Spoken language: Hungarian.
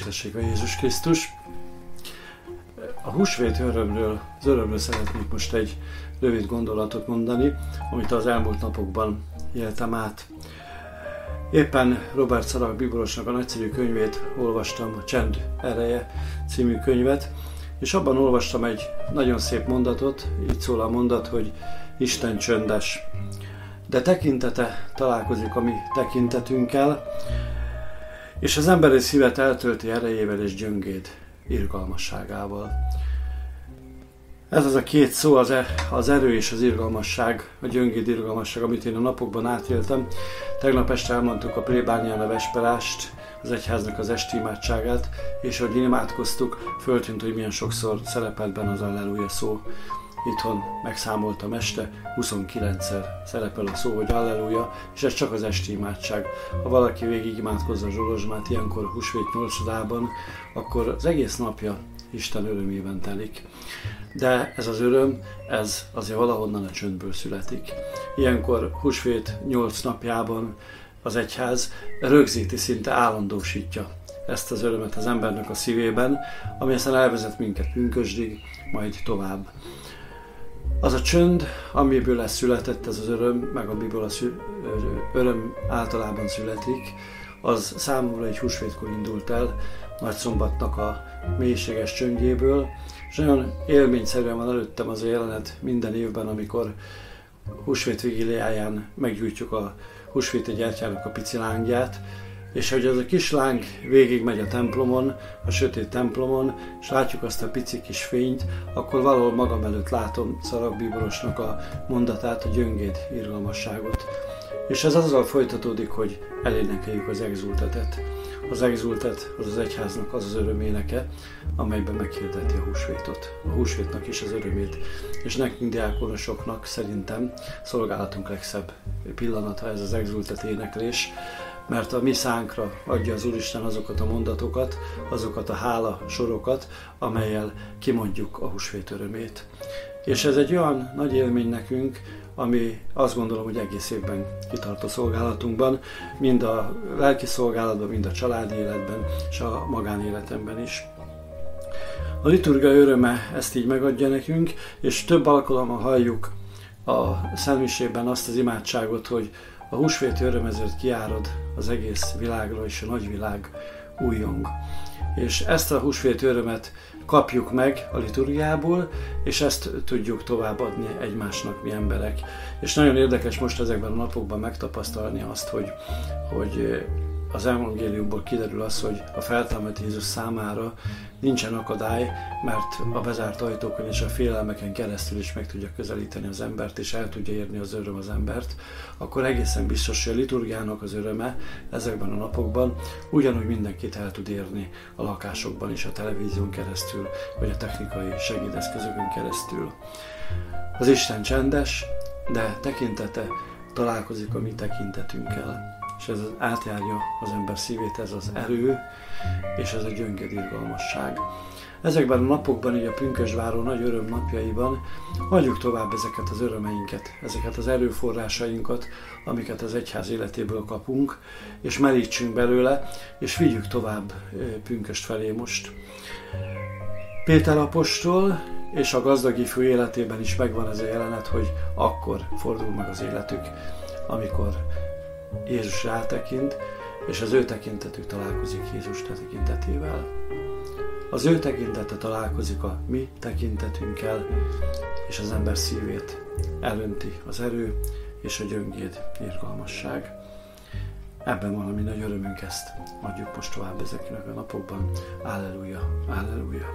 Dicsértessék a Jézus Krisztus! A húsvét örömről, az örömről szeretnék most egy rövid gondolatot mondani, amit az elmúlt napokban éltem át. Éppen Robert Szarag Bíborosnak a nagyszerű könyvét olvastam, a Csend ereje című könyvet, és abban olvastam egy nagyon szép mondatot, így szól a mondat, hogy Isten csöndes. De tekintete találkozik a mi tekintetünkkel, és az emberi szívet eltölti erejével és gyöngéd irgalmasságával. Ez az a két szó, az, e, az erő és az irgalmasság, a gyöngéd irgalmasság, amit én a napokban átéltem. Tegnap este elmondtuk a plébánián a vesperást, az egyháznak az esti imádságát, és hogy imádkoztuk, föltűnt, hogy milyen sokszor szerepelt benne az Alleluja szó itthon megszámoltam este, 29-szer szerepel a szó, hogy Alleluja, és ez csak az esti imádság. Ha valaki végig imádkozza a Zsolozsmát ilyenkor húsvét 8 akkor az egész napja Isten örömében telik. De ez az öröm, ez azért valahonnan a csöndből születik. Ilyenkor húsvét 8 napjában az egyház rögzíti, szinte állandósítja ezt az örömet az embernek a szívében, ami aztán elvezet minket pünkösdig, majd tovább. Az a csönd, amiből lesz született ez az öröm, meg amiből a szü- öröm általában születik, az számomra egy húsvétkor indult el, nagy szombatnak a mélységes csöndjéből, és nagyon élményszerűen van előttem az a jelenet minden évben, amikor húsvét vigiliáján meggyújtjuk a húsvéti gyertyának a pici lángját, és hogy az a kis láng végig megy a templomon, a sötét templomon, és látjuk azt a pici kis fényt, akkor valahol magam előtt látom Szarag Bíborosnak a mondatát, a gyöngéd irgalmasságot. És ez azzal folytatódik, hogy elénekeljük az exultetet. Az exultet az az egyháznak az az öröméneke, amelyben meghirdeti a húsvétot. A húsvétnak is az örömét. És nekünk diákonosoknak szerintem szolgálatunk legszebb pillanata ez az exultet éneklés, mert a mi szánkra adja az Úristen azokat a mondatokat, azokat a hála sorokat, amelyel kimondjuk a húsvét örömét. És ez egy olyan nagy élmény nekünk, ami azt gondolom, hogy egész évben kitart a szolgálatunkban, mind a lelki szolgálatban, mind a családi életben, és a magánéletemben is. A liturgia öröme ezt így megadja nekünk, és több alkalommal halljuk a Szentmisében azt az imádságot, hogy a húsvéti öröm ezért kiárad az egész világra, és a nagyvilág újjong. És ezt a húsvéti örömet kapjuk meg a liturgiából, és ezt tudjuk továbbadni egymásnak mi emberek. És nagyon érdekes most ezekben a napokban megtapasztalni azt, hogy, hogy az evangéliumból kiderül az, hogy a feltámadt Jézus számára nincsen akadály, mert a bezárt ajtókon és a félelmeken keresztül is meg tudja közelíteni az embert, és el tudja érni az öröm az embert, akkor egészen biztos, hogy a liturgiának az öröme ezekben a napokban ugyanúgy mindenkit el tud érni a lakásokban is, a televízión keresztül, vagy a technikai segédeszközökön keresztül. Az Isten csendes, de tekintete találkozik a mi tekintetünkkel és ez átjárja az ember szívét, ez az erő, és ez a gyönged irgalmasság. Ezekben a napokban, így a Pünkösváró nagy öröm napjaiban hagyjuk tovább ezeket az örömeinket, ezeket az erőforrásainkat, amiket az egyház életéből kapunk, és merítsünk belőle, és vigyük tovább Pünköst felé most. Péter apostol és a gazdag ifjú életében is megvan ez a jelenet, hogy akkor fordul meg az életük, amikor Jézus rátekint, és az ő tekintetük találkozik Jézus tekintetével. Az ő tekintete találkozik a mi tekintetünkkel, és az ember szívét elönti az erő és a gyöngéd irgalmasság. Ebben van a mi nagy örömünk ezt. Adjuk most tovább ezeknek a napokban. Alleluja, alleluja.